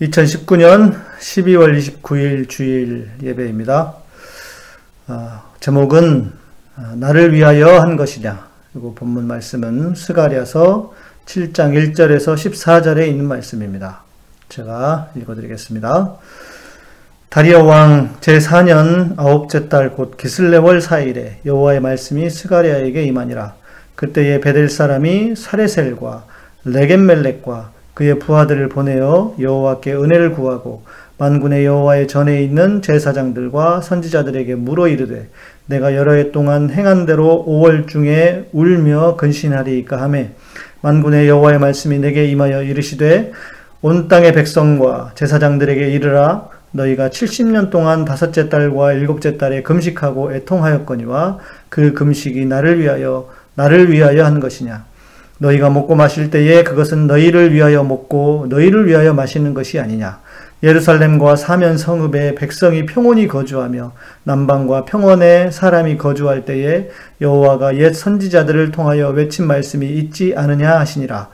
2019년 12월 29일 주일 예배입니다. 아, 제목은 아, 나를 위하여 한 것이냐. 그리고 본문 말씀은 스가리아서 7장 1절에서 14절에 있는 말씀입니다. 제가 읽어드리겠습니다. 다리어 왕 제4년 아홉째 달 곧 기슬레월 4일에 여호와의 말씀이 스가리아에게 임하니라. 그때에 베델 사람이 사레셀과 레겐멜렉과 그의 부하들을 보내어 여호와께 은혜를 구하고 만군의 여호와의 전에 있는 제사장들과 선지자들에게 물어 이르되 내가 여러 해 동안 행한 대로 5월 중에 울며 근신하리이까 하매 만군의 여호와의 말씀이 내게 임하여 이르시되 온 땅의 백성과 제사장들에게 이르라. 너희가 70년 동안 다섯째 달과 일곱째 달에 금식하고 애통하였거니와 그 금식이 나를 위하여 나를 위하여 한 것이냐 너희가 먹고 마실 때에 그것은 너희를 위하여 먹고 너희를 위하여 마시는 것이 아니냐. 예루살렘과 사면 성읍에 백성이 평온히 거주하며 남방과 평원에 사람이 거주할 때에 여호와가 옛 선지자들을 통하여 외친 말씀이 있지 않으냐 하시니라.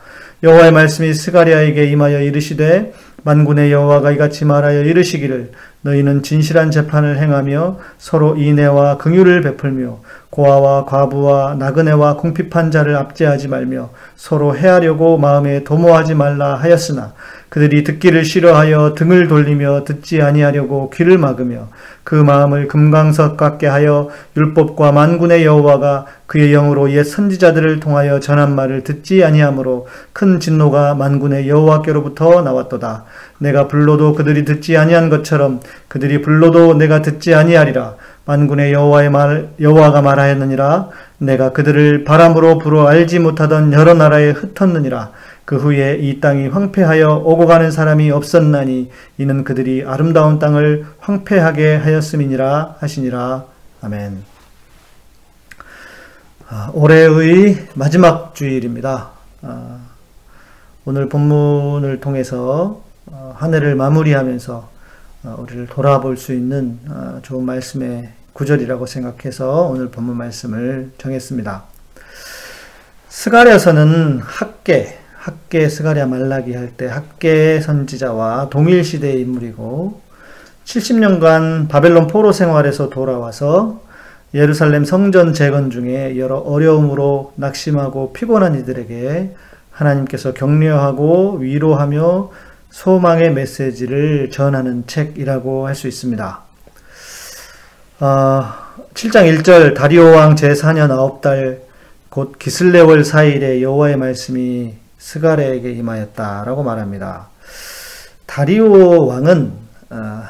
여호와의 말씀이 스가리아에게 임하여 이르시되 만군의 여호와가 이같이 말하여 이르시기를 너희는 진실한 재판을 행하며 서로 인애와 긍휼을 베풀며 고아와 과부와 나그네와 궁핍한 자를 압제하지 말며 서로 해하려고 마음에 도모하지 말라 하였으나 그들이 듣기를 싫어하여 등을 돌리며 듣지 아니하려고 귀를 막으며 그 마음을 금강석 같게 하여 율법과 만군의 여호와가 그의 영으로 옛 선지자들을 통하여 전한 말을 듣지 아니하므로 큰 진노가 만군의 여호와께로부터 나왔도다. 내가 불러도 그들이 듣지 아니한 것처럼 그들이 불러도 내가 듣지 아니하리라. 만군의 여호와의 말 여호와가 말하였느니라. 내가 그들을 바람으로 불어 알지 못하던 여러 나라에 흩었느니라. 그 후에 이 땅이 황폐하여 오고 가는 사람이 없었나니 이는 그들이 아름다운 땅을 황폐하게 하였음이니라 하시니라. 아멘. 아, 올해의 마지막 주일입니다. 아, 오늘 본문을 통해서 어, 한 해를 마무리하면서 어, 우리를 돌아볼 수 있는 어, 좋은 말씀의 구절이라고 생각해서 오늘 본문 말씀을 정했습니다. 스가랴서는 학계, 학계 스가랴 말라기 할 때 학계 선지자와 동일 시대의 인물이고 70년간 바벨론 포로 생활에서 돌아와서 예루살렘 성전 재건 중에 여러 어려움으로 낙심하고 피곤한 이들에게 하나님께서 격려하고 위로하며 소망의 메시지를 전하는 책이라고 할 수 있습니다. 어, 7장 1절 다리오 왕 제4년 9달 곧 기슬레월 4일에 여호와의 말씀이 스가랴에게 임하였다라고 말합니다. 다리오 왕은 어,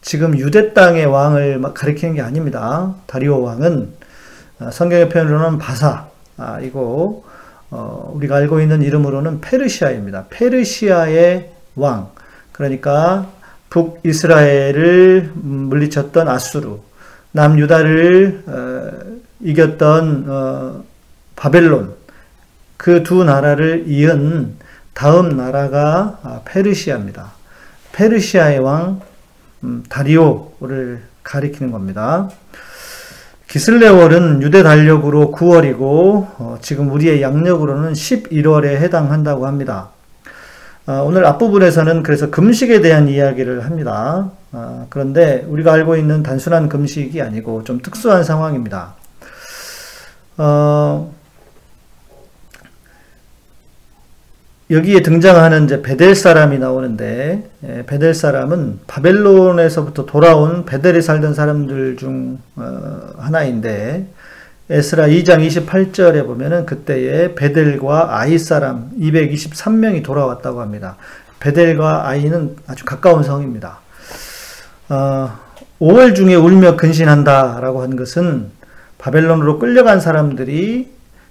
지금 유대 땅의 왕을 가리키는 게 아닙니다. 다리오 왕은 어, 성경의 표현으로는 바사 아, 이고 어, 우리가 알고 있는 이름으로는 페르시아입니다. 페르시아의 왕 그러니까 북이스라엘을 물리쳤던 아수르 남유다를 어, 이겼던 어, 바벨론 그 두 나라를 이은 다음 나라가 아, 페르시아입니다. 페르시아의 왕 음, 다리오를 가리키는 겁니다. 기슬레월은 유대 달력으로 9월이고 어, 지금 우리의 양력으로는 11월에 해당한다고 합니다. 어, 오늘 앞부분에서는 그래서 금식에 대한 이야기를 합니다. 어, 그런데 우리가 알고 있는 단순한 금식이 아니고 좀 특수한 상황입니다. 어, 여기에 등장하는 이제 베델 사람이 나오는데 예, 베델 사람은 바벨론에서부터 돌아온 베델에 살던 사람들 중 어, 하나인데 에스라 2장 28절에 보면은 그때에 베델과 아이 사람 223명이 돌아왔다고 합니다. 베델과 아이는 아주 가까운 성입니다. 어, 5월 중에 울며 근신한다라고 한 것은 바벨론으로 끌려간 사람들이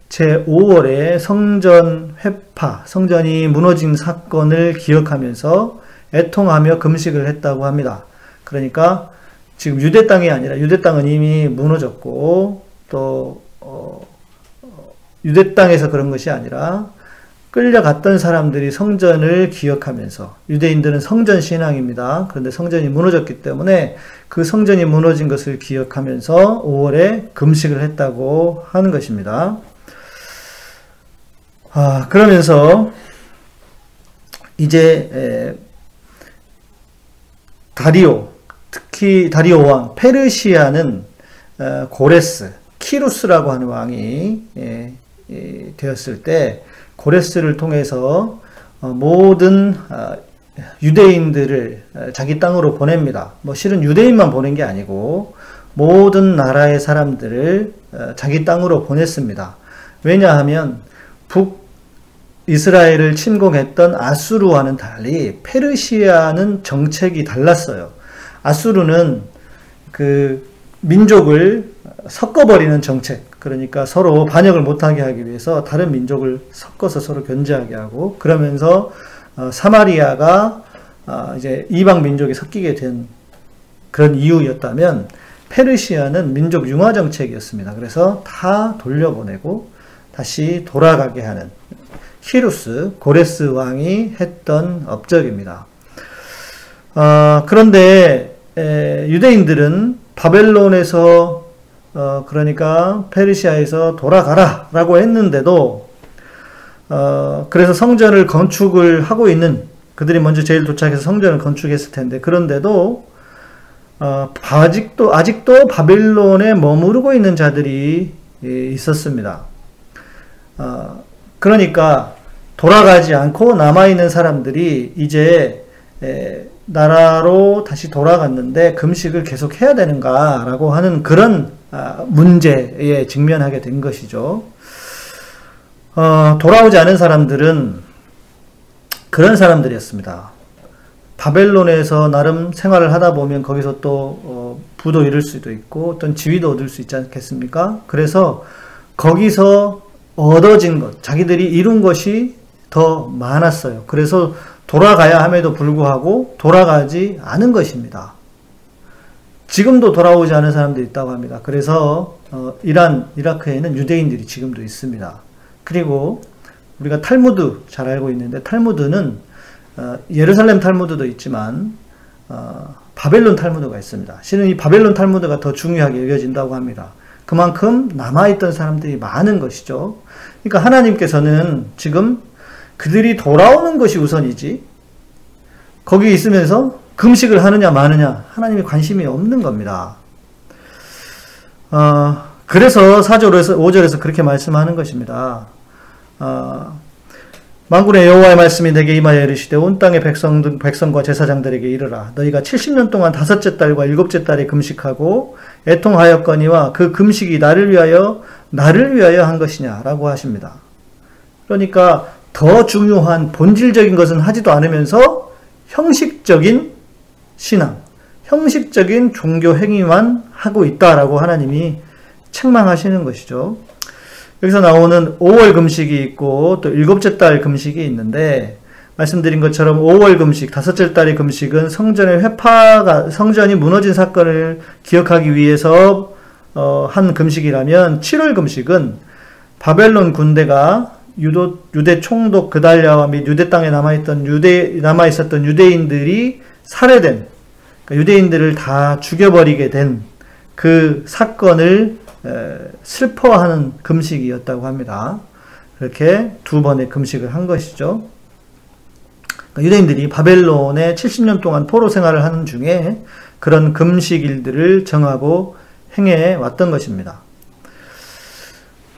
제5월에 성전 회파, 성전이 무너진 사건을 기억하면서 애통하며 금식을 했다고 합니다. 그러니까 지금 유대 땅이 아니라 유대 땅은 이미 무너졌고 또 어, 어, 유대 땅에서 그런 것이 아니라 끌려갔던 사람들이 성전을 기억하면서 유대인들은 성전 신앙입니다. 그런데 성전이 무너졌기 때문에 그 성전이 무너진 것을 기억하면서 5월에 금식을 했다고 하는 것입니다. 아, 그러면서 이제 다리오, 특히 다리오 왕, 페르시아는 어, 고레스, 키루스라고 하는 왕이 되었을 때 고레스를 통해서 어, 모든 어, 유대인들을 어, 자기 땅으로 보냅니다. 뭐 실은 유대인만 보낸 게 아니고 모든 나라의 사람들을 어, 자기 땅으로 보냈습니다. 왜냐하면 북 이스라엘을 침공했던 아수르와는 달리 페르시아는 정책이 달랐어요. 아수르는 그 민족을 섞어버리는 정책, 그러니까 서로 반역을 못하게 하기 위해서 다른 민족을 섞어서 서로 견제하게 하고 그러면서 어, 사마리아가 어, 이제 이방 민족이 섞이게 된 그런 이유였다면 페르시아는 민족 융화 정책이었습니다. 그래서 다 돌려보내고 다시 돌아가게 하는 히루스 고레스 왕이 했던 업적입니다. 어, 그런데 에, 유대인들은 바벨론에서 어, 그러니까 페르시아에서 돌아가라 라고 했는데도 어, 그래서 성전을 건축을 하고 있는 그들이 먼저 제일 도착해서 성전을 건축했을 텐데 그런데도 어, 아직도 아직도 바벨론에 머무르고 있는 자들이 예, 있었습니다. 어, 그러니까 돌아가지 않고 남아 있는 사람들이 이제 에, 나라로 다시 돌아갔는데 금식을 계속 해야 되는가라고 하는 그런 아, 문제에 직면하게 된 것이죠. 어, 돌아오지 않은 사람들은 그런 사람들이었습니다. 바벨론에서 나름 생활을 하다 보면 거기서 또 어, 부도 이룰 수도 있고 어떤 지위도 얻을 수 있지 않겠습니까? 그래서 거기서 얻어진 것, 자기들이 이룬 것이 더 많았어요. 그래서 돌아가야 함에도 불구하고 돌아가지 않은 것입니다. 지금도 돌아오지 않은 사람들이 있다고 합니다. 그래서 어, 이란, 이라크에는 유대인들이 지금도 있습니다. 그리고 우리가 탈무드 잘 알고 있는데 탈무드는 어, 예루살렘 탈무드도 있지만 어, 바벨론 탈무드가 있습니다. 실은 이 바벨론 탈무드가 더 중요하게 여겨진다고 합니다. 그만큼 남아있던 사람들이 많은 것이죠. 그러니까 하나님께서는 지금 그들이 돌아오는 것이 우선이지 거기 있으면서 금식을 하느냐 마느냐 하나님이 관심이 없는 겁니다. 어, 그래서 4절에서 5절에서 그렇게 말씀하는 것입니다. 어, 만군의 여호와의 말씀이 내게 임하여 이르시되 온 땅의 백성 백성과 제사장들에게 이르라 너희가 70년 동안 다섯째 달과 일곱째 달에 금식하고 애통하였거니와 그 금식이 나를 위하여 나를 위하여 한 것이냐라고 하십니다. 그러니까 더 중요한 본질적인 것은 하지도 않으면서 형식적인 신앙, 형식적인 종교 행위만 하고 있다라고 하나님이 책망하시는 것이죠. 여기서 나오는 5월 금식이 있고 또 일곱째 달 금식이 있는데 말씀드린 것처럼 5월 금식, 다섯째 달의 금식은 성전의 회파가 성전이 무너진 사건을 기억하기 위해서 어, 한 금식이라면 7월 금식은 바벨론 군대가 유도, 유대 총독 그달랴와 및 유대 땅에 남아있던 유대 남아 있었던 유대인들이 살해된 그러니까 유대인들을 다 죽여버리게 된 그 사건을 슬퍼하는 금식이었다고 합니다. 그렇게 두 번의 금식을 한 것이죠. 그러니까 유대인들이 바벨론에 70년 동안 포로 생활을 하는 중에 그런 금식일들을 정하고 행해 왔던 것입니다.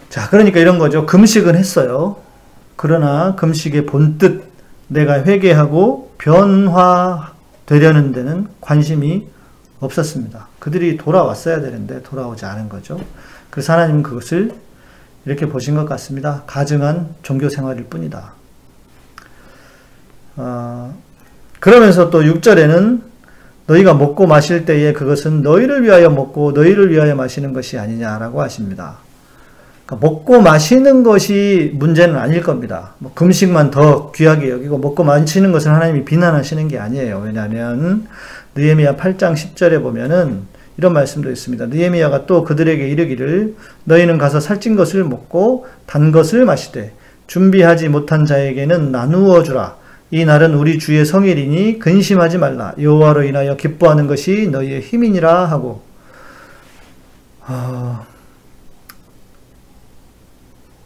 자, 그러니까 이런 거죠. 금식은 했어요. 그러나 금식의 본뜻, 내가 회개하고 변화 되려는 데는 관심이 없었습니다. 그들이 돌아왔어야 되는데 돌아오지 않은 거죠. 그래서 하나님은 그것을 이렇게 보신 것 같습니다. 가증한 종교 생활일 뿐이다. 어, 그러면서 또 6절에는 너희가 먹고 마실 때에 그것은 너희를 위하여 먹고 너희를 위하여 마시는 것이 아니냐라고 하십니다. 그러니까 먹고 마시는 것이 문제는 아닐 겁니다. 뭐 금식만 더 귀하게 여기고 먹고 마시는 것을 하나님이 비난하시는 게 아니에요. 왜냐하면 느헤미야 8장 10절에 보면은 이런 말씀도 있습니다. 느헤미야가 또 그들에게 이르기를 너희는 가서 살찐 것을 먹고 단 것을 마시되 준비하지 못한 자에게는 나누어 주라. 이 날은 우리 주의 성일이니 근심하지 말라. 여호와로 인하여 기뻐하는 것이 너희의 힘이니라 하고 어...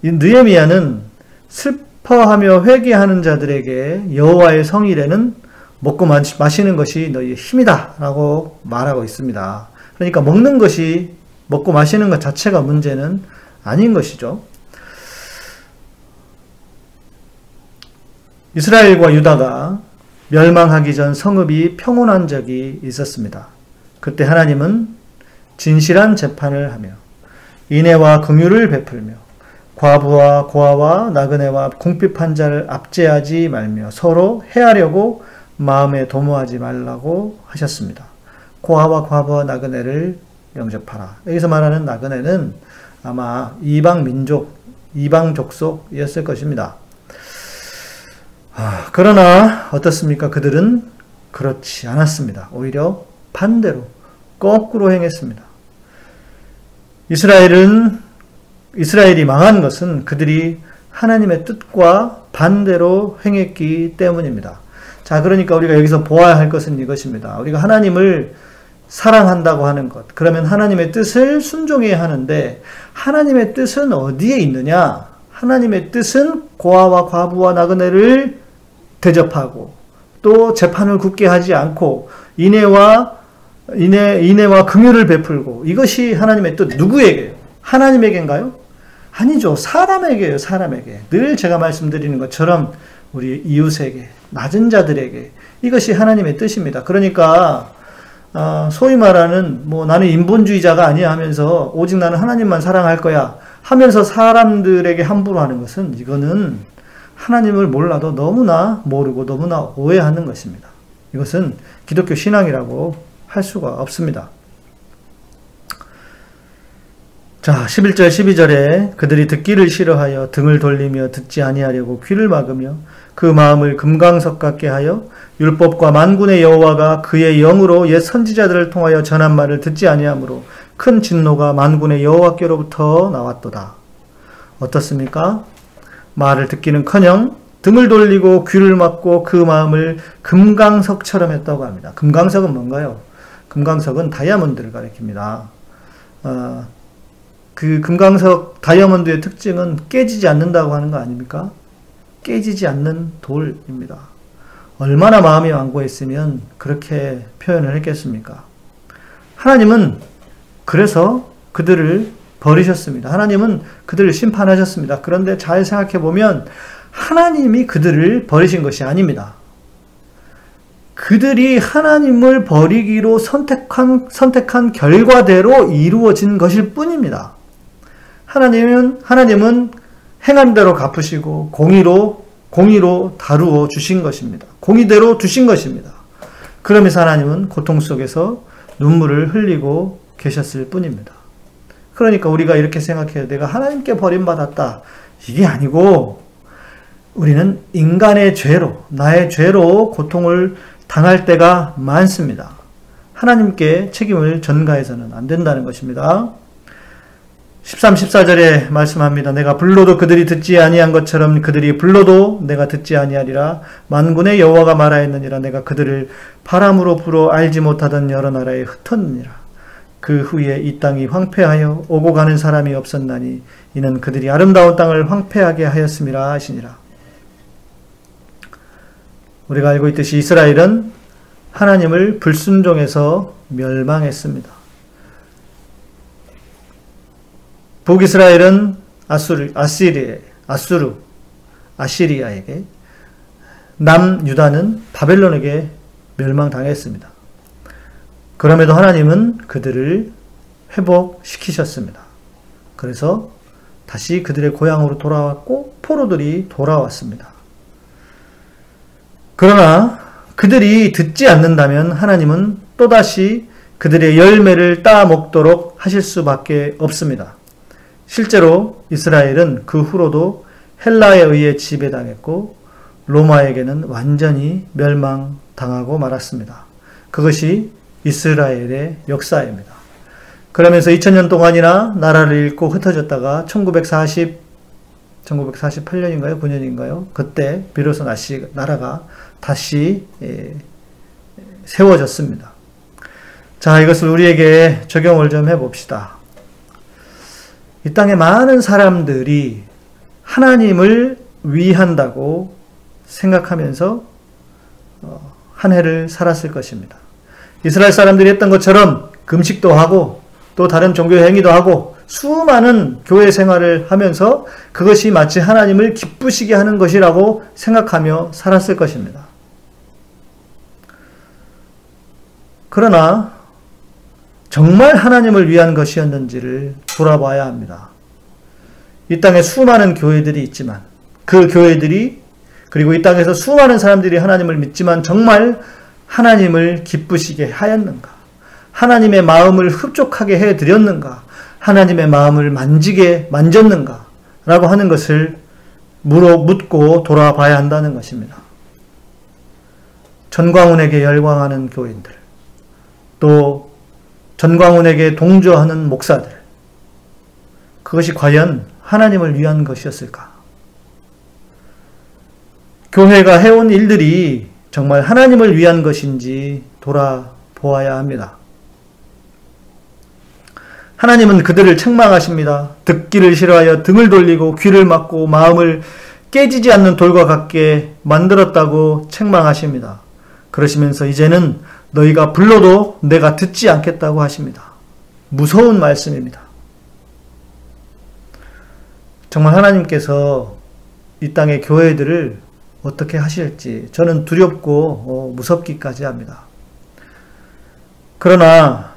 이 느헤미야는 슬퍼하며 회개하는 자들에게 여호와의 성일에는 먹고 마시는 것이 너희의 힘이다. 라고 말하고 있습니다. 그러니까 먹는 것이, 먹고 마시는 것 자체가 문제는 아닌 것이죠. 이스라엘과 유다가 멸망하기 전 성읍이 평온한 적이 있었습니다. 그때 하나님은 진실한 재판을 하며 인애와 긍휼을 베풀며 과부와 고아와 나그네와 궁핍한 자를 압제하지 말며 서로 해하려고 마음에 도모하지 말라고 하셨습니다. 고아와 과부와 나그네를 영접하라. 여기서 말하는 나그네는 아마 이방 민족, 이방 족속이었을 것입니다. 아, 그러나 어떻습니까? 그들은 그렇지 않았습니다. 오히려 반대로 거꾸로 행했습니다. 이스라엘은 이스라엘이 망한 것은 그들이 하나님의 뜻과 반대로 행했기 때문입니다. 자, 그러니까 우리가 여기서 보아야 할 것은 이것입니다. 우리가 하나님을 사랑한다고 하는 것. 그러면 하나님의 뜻을 순종해야 하는데 하나님의 뜻은 어디에 있느냐? 하나님의 뜻은 고아와 과부와 나그네를 대접하고 또 재판을 굳게 하지 않고 인애와 인애 인애와 긍휼을 베풀고 이것이 하나님의 뜻 누구에게요? 하나님에게인가요? 아니죠. 사람에게요. 사람에게. 늘 제가 말씀드리는 것처럼 우리 이웃에게 낮은 자들에게 이것이 하나님의 뜻입니다. 그러니까 어, 소위 말하는 뭐 나는 인본주의자가 아니야 하면서 오직 나는 하나님만 사랑할 거야 하면서 사람들에게 함부로 하는 것은 이거는 하나님을 몰라도 너무나 모르고 너무나 오해하는 것입니다. 이것은 기독교 신앙이라고 할 수가 없습니다. 자, 11절 12절에 그들이 듣기를 싫어하여 등을 돌리며 듣지 아니하려고 귀를 막으며 그 마음을 금강석 같게 하여 율법과 만군의 여호와가 그의 영으로 옛 선지자들을 통하여 전한 말을 듣지 아니하므로 큰 진노가 만군의 여호와께로부터 나왔도다. 어떻습니까? 말을 듣기는커녕 등을 돌리고 귀를 막고 그 마음을 금강석처럼 했다고 합니다. 금강석은 뭔가요? 금강석은 다이아몬드를 가리킵니다. 어, 그 금강석 다이아몬드의 특징은 깨지지 않는다고 하는 거 아닙니까? 깨지지 않는 돌입니다. 얼마나 마음이 완고했으면 그렇게 표현을 했겠습니까? 하나님은 그래서 그들을 버리셨습니다. 하나님은 그들을 심판하셨습니다. 그런데 잘 생각해 보면 하나님이 그들을 버리신 것이 아닙니다. 그들이 하나님을 버리기로 선택한, 선택한 결과대로 이루어진 것일 뿐입니다. 하나님은, 하나님은 행한 대로 갚으시고 공의로 공의로 다루어 주신 것입니다. 공의대로 두신 것입니다. 그러면서 하나님은 고통 속에서 눈물을 흘리고 계셨을 뿐입니다. 그러니까 우리가 이렇게 생각해요. 내가 하나님께 버림받았다. 이게 아니고 우리는 인간의 죄로, 나의 죄로 고통을 당할 때가 많습니다. 하나님께 책임을 전가해서는 안 된다는 것입니다. 13, 14절에 말씀합니다. 내가 불러도 그들이 듣지 아니한 것처럼 그들이 불러도 내가 듣지 아니하리라. 만군의 여호와가 말하였느니라. 내가 그들을 바람으로 불어 알지 못하던 여러 나라에 흩었느니라. 그 후에 이 땅이 황폐하여 오고 가는 사람이 없었나니 이는 그들이 아름다운 땅을 황폐하게 하였음이라 하시니라. 우리가 알고 있듯이 이스라엘은 하나님을 불순종해서 멸망했습니다. 북이스라엘은 아수르, 아시리, 아수르, 아시리아에게, 남유다는 바벨론에게 멸망당했습니다. 그럼에도 하나님은 그들을 회복시키셨습니다. 그래서 다시 그들의 고향으로 돌아왔고 포로들이 돌아왔습니다. 그러나 그들이 듣지 않는다면 하나님은 또다시 그들의 열매를 따 먹도록 하실 수밖에 없습니다. 실제로 이스라엘은 그 후로도 헬라에 의해 지배당했고 로마에게는 완전히 멸망당하고 말았습니다. 그것이 이스라엘의 역사입니다. 그러면서 2000년 동안이나 나라를 잃고 흩어졌다가 1940, 1948년인가요? 9년인가요? 그때 비로소 다시, 나라가 다시 예, 세워졌습니다. 자, 이것을 우리에게 적용을 좀 해봅시다. 이 땅에 많은 사람들이 하나님을 위한다고 생각하면서 어, 한 해를 살았을 것입니다. 이스라엘 사람들이 했던 것처럼 금식도 하고 또 다른 종교 행위도 하고 수많은 교회 생활을 하면서 그것이 마치 하나님을 기쁘시게 하는 것이라고 생각하며 살았을 것입니다. 그러나 정말 하나님을 위한 것이었는지를 돌아봐야 합니다. 이 땅에 수많은 교회들이 있지만 그 교회들이 그리고 이 땅에서 수많은 사람들이 하나님을 믿지만 정말 하나님을 기쁘시게 하였는가? 하나님의 마음을 흡족하게 해 드렸는가? 하나님의 마음을 만지게 만졌는가? 라고 하는 것을 물어 묻고 돌아봐야 한다는 것입니다. 전광훈에게 열광하는 교인들, 또 전광훈에게 동조하는 목사들, 그것이 과연 하나님을 위한 것이었을까? 교회가 해온 일들이 정말 하나님을 위한 것인지 돌아보아야 합니다. 하나님은 그들을 책망하십니다. 듣기를 싫어하여 등을 돌리고 귀를 막고 마음을 깨지지 않는 돌과 같게 만들었다고 책망하십니다. 그러시면서 이제는 너희가 불러도 내가 듣지 않겠다고 하십니다. 무서운 말씀입니다. 정말 하나님께서 이 땅의 교회들을 어떻게 하실지 저는 두렵고 어, 무섭기까지 합니다. 그러나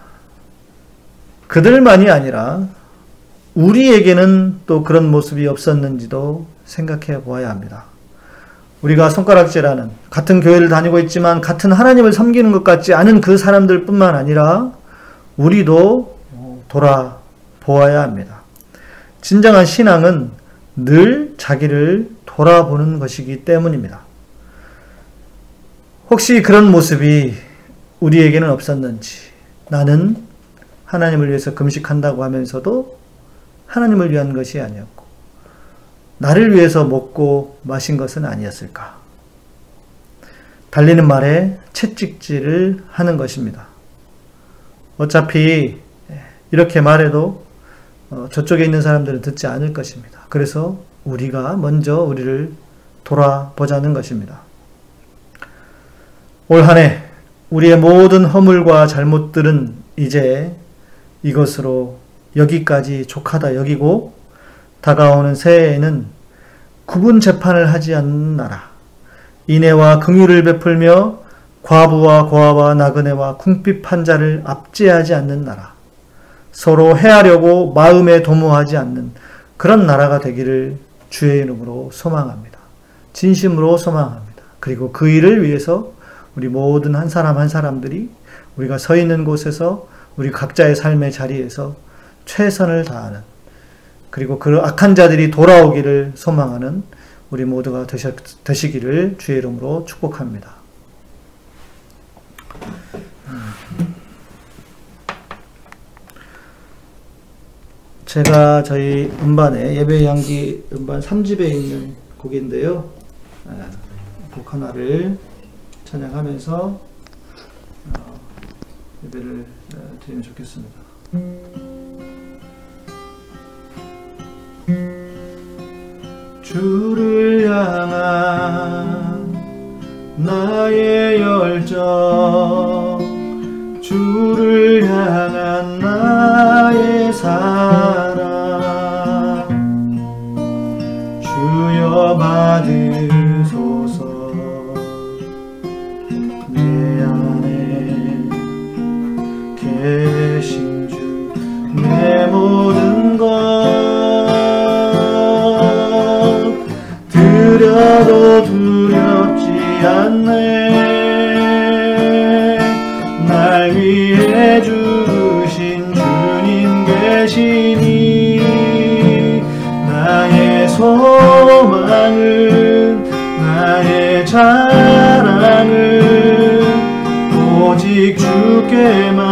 그들만이 아니라 우리에게는 또 그런 모습이 없었는지도 생각해 보아야 합니다. 우리가 손가락질하는 같은 교회를 다니고 있지만 같은 하나님을 섬기는 것 같지 않은 그 사람들 뿐만 아니라 우리도 돌아보아야 합니다. 진정한 신앙은 늘 자기를 돌아보는 것이기 때문입니다. 혹시 그런 모습이 우리에게는 없었는지 나는 하나님을 위해서 금식한다고 하면서도 하나님을 위한 것이 아니었고 나를 위해서 먹고 마신 것은 아니었을까? 달리는 말에 채찍질을 하는 것입니다. 어차피 이렇게 말해도 어, 저쪽에 있는 사람들은 듣지 않을 것입니다. 그래서 우리가 먼저 우리를 돌아보자는 것입니다. 올 한 해 우리의 모든 허물과 잘못들은 이제 이것으로 여기까지 족하다 여기고 다가오는 새해에는 구분 재판을 하지 않는 나라, 인애와 긍휼을 베풀며 과부와 고아와 나그네와 궁핍 환자를 압제하지 않는 나라, 서로 해하려고 마음에 도모하지 않는 그런 나라가 되기를 주의 이름으로 소망합니다. 진심으로 소망합니다. 그리고 그 일을 위해서 우리 모든 한 사람 한 사람들이 우리가 서 있는 곳에서 우리 각자의 삶의 자리에서 최선을 다하는 그리고 그 악한 자들이 돌아오기를 소망하는 우리 모두가 되시기를 주의 이름으로 축복합니다. 제가 저희 음반에 예배 향기 음반 3집에 있는 곡인데요. 아, 곡 하나를 찬양하면서 어, 예배를 어, 드리면 좋겠습니다. 주를 향한 나의 열정 주를 향한 않네. 날 위해 주신 주님 계시니 나의 소망은 나의 자랑은 오직 주께만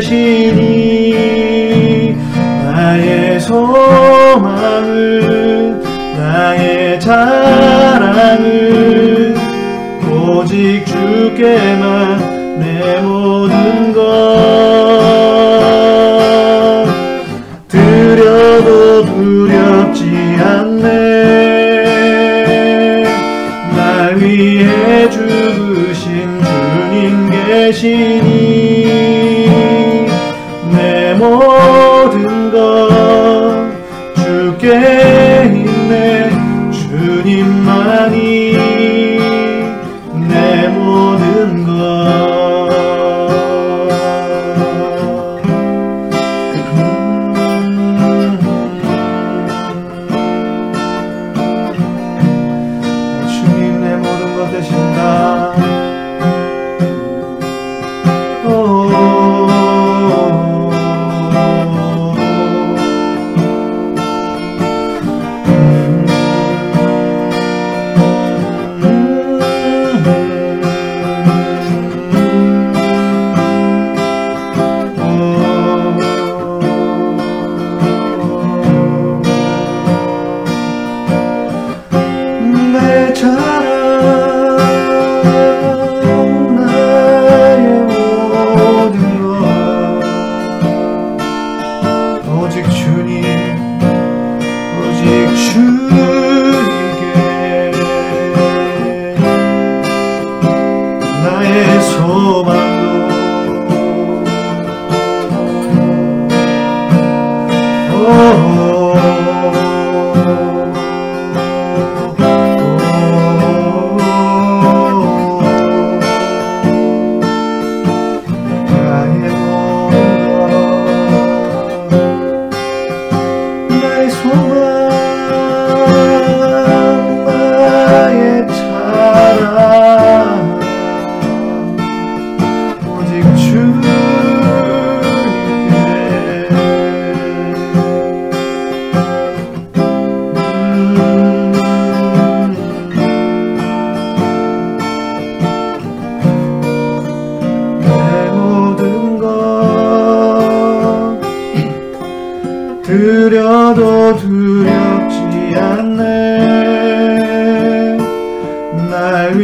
하시니 나의 소망은 나의 자랑은 오직 주께만 되신다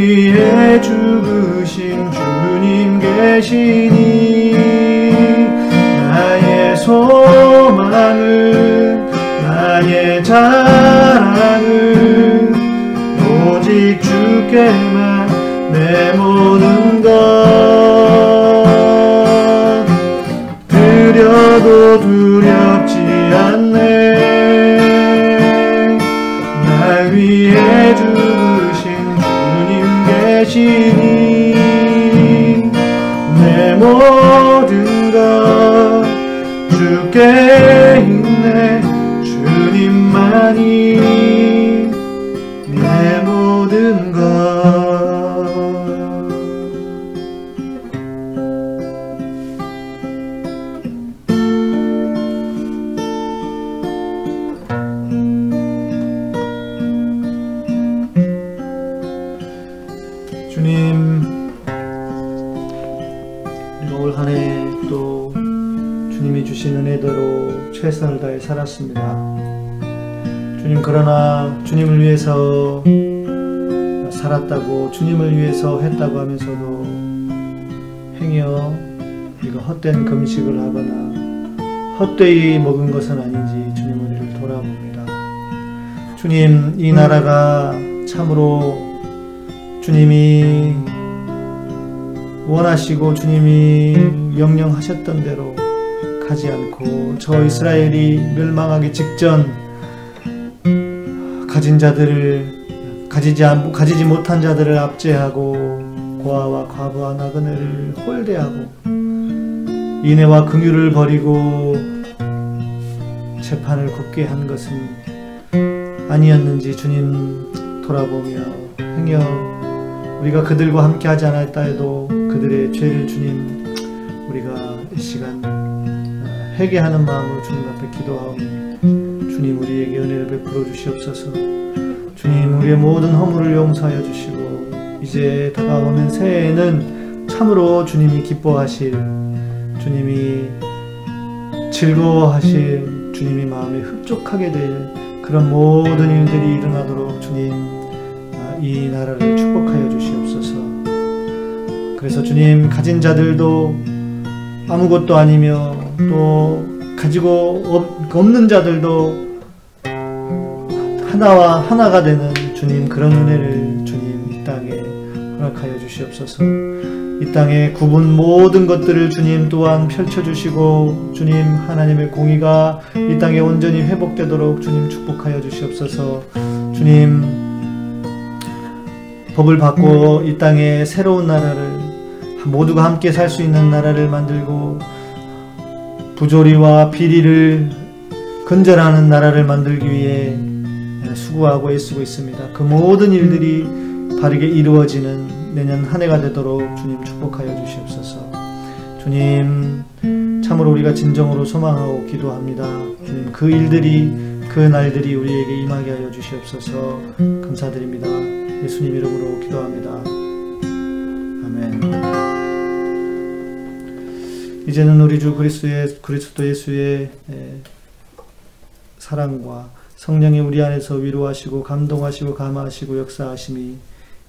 위해 죽으신 주님 계시니 나의 소망은 나의 자랑은 오직 주께만 내 모든 살았습니다. 주님 그러나 주님을 위해서 살았다고 주님을 위해서 했다고 하면서도 행여 우리가 헛된 금식을 하거나 헛되이 먹은 것은 아닌지 주님 우리를 돌아봅니다. 주님 이 나라가 참으로 주님이 원하시고 주님이 명령하셨던 대로 가지 않고 저 이스라엘이 멸망하기 직전 가진 자들을 가지지 않, 가지지 못한 자들을 압제하고 고아와 과부와 나그네를 홀대하고 인애와 긍휼을 버리고 재판을 굽게 한 것은 아니었는지 주님 돌아보며 행여 우리가 그들과 함께 하지 않았다 해도 그들의 죄를 주님 우리가 이 시간 어, 회개하는 마음으로 주님 앞에 기도하오니 주님 우리에게 은혜를 베풀어 주시옵소서 주님 우리의 모든 허물을 용서하여 주시고 이제 다가오는 새해에는 참으로 주님이 기뻐하실 주님이 즐거워하실 주님의 마음에 흡족하게 될 그런 모든 일들이 일어나도록 주님 아, 이 나라를 축복하여 주시옵소서. 그래서 주님 가진 자들도 아무것도 아니며 또 가지고 없는 자들도 하나와 하나가 되는 주님 그런 은혜를 주님 이 땅에 허락하여 주시옵소서. 이 땅에 굽은 모든 것들을 주님 또한 펼쳐주시고 주님 하나님의 공의가 이 땅에 온전히 회복되도록 주님 축복하여 주시옵소서 주님 법을 받고 이 땅에 새로운 나라를 모두가 함께 살 수 있는 나라를 만들고 부조리와 비리를 근절하는 나라를 만들기 위해 수고하고 애쓰고 있습니다. 그 모든 일들이 바르게 이루어지는 내년 한 해가 되도록 주님 축복하여 주시옵소서. 주님, 참으로 우리가 진정으로 소망하고 기도합니다. 주님, 그 일들이, 그 날들이 우리에게 임하게 하여 주시옵소서. 감사드립니다. 예수님 이름으로 기도합니다. 아멘. 이제는 우리 주 그리스도의, 그리스도 예수의 사랑과 성령이 우리 안에서 위로하시고 감동하시고 감화하시고 역사하심이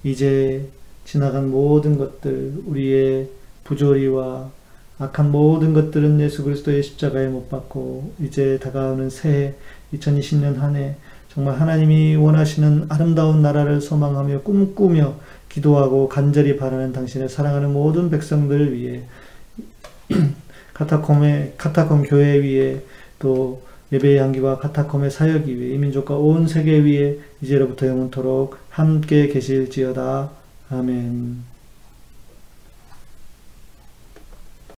이제 지나간 모든 것들 우리의 부조리와 악한 모든 것들은 예수 그리스도의 십자가에 못 박고 이제 다가오는 새해 2020년 한 해 정말 하나님이 원하시는 아름다운 나라를 소망하며 꿈꾸며 기도하고 간절히 바라는 당신의 사랑하는 모든 백성들을 위해 카타콤의 카타콤 교회 위에 또 예배의 향기와 카타콤의 사역이 위해 이민족과 온 세계 위에 이제로부터 영원토록 함께 계실지어다. 아멘.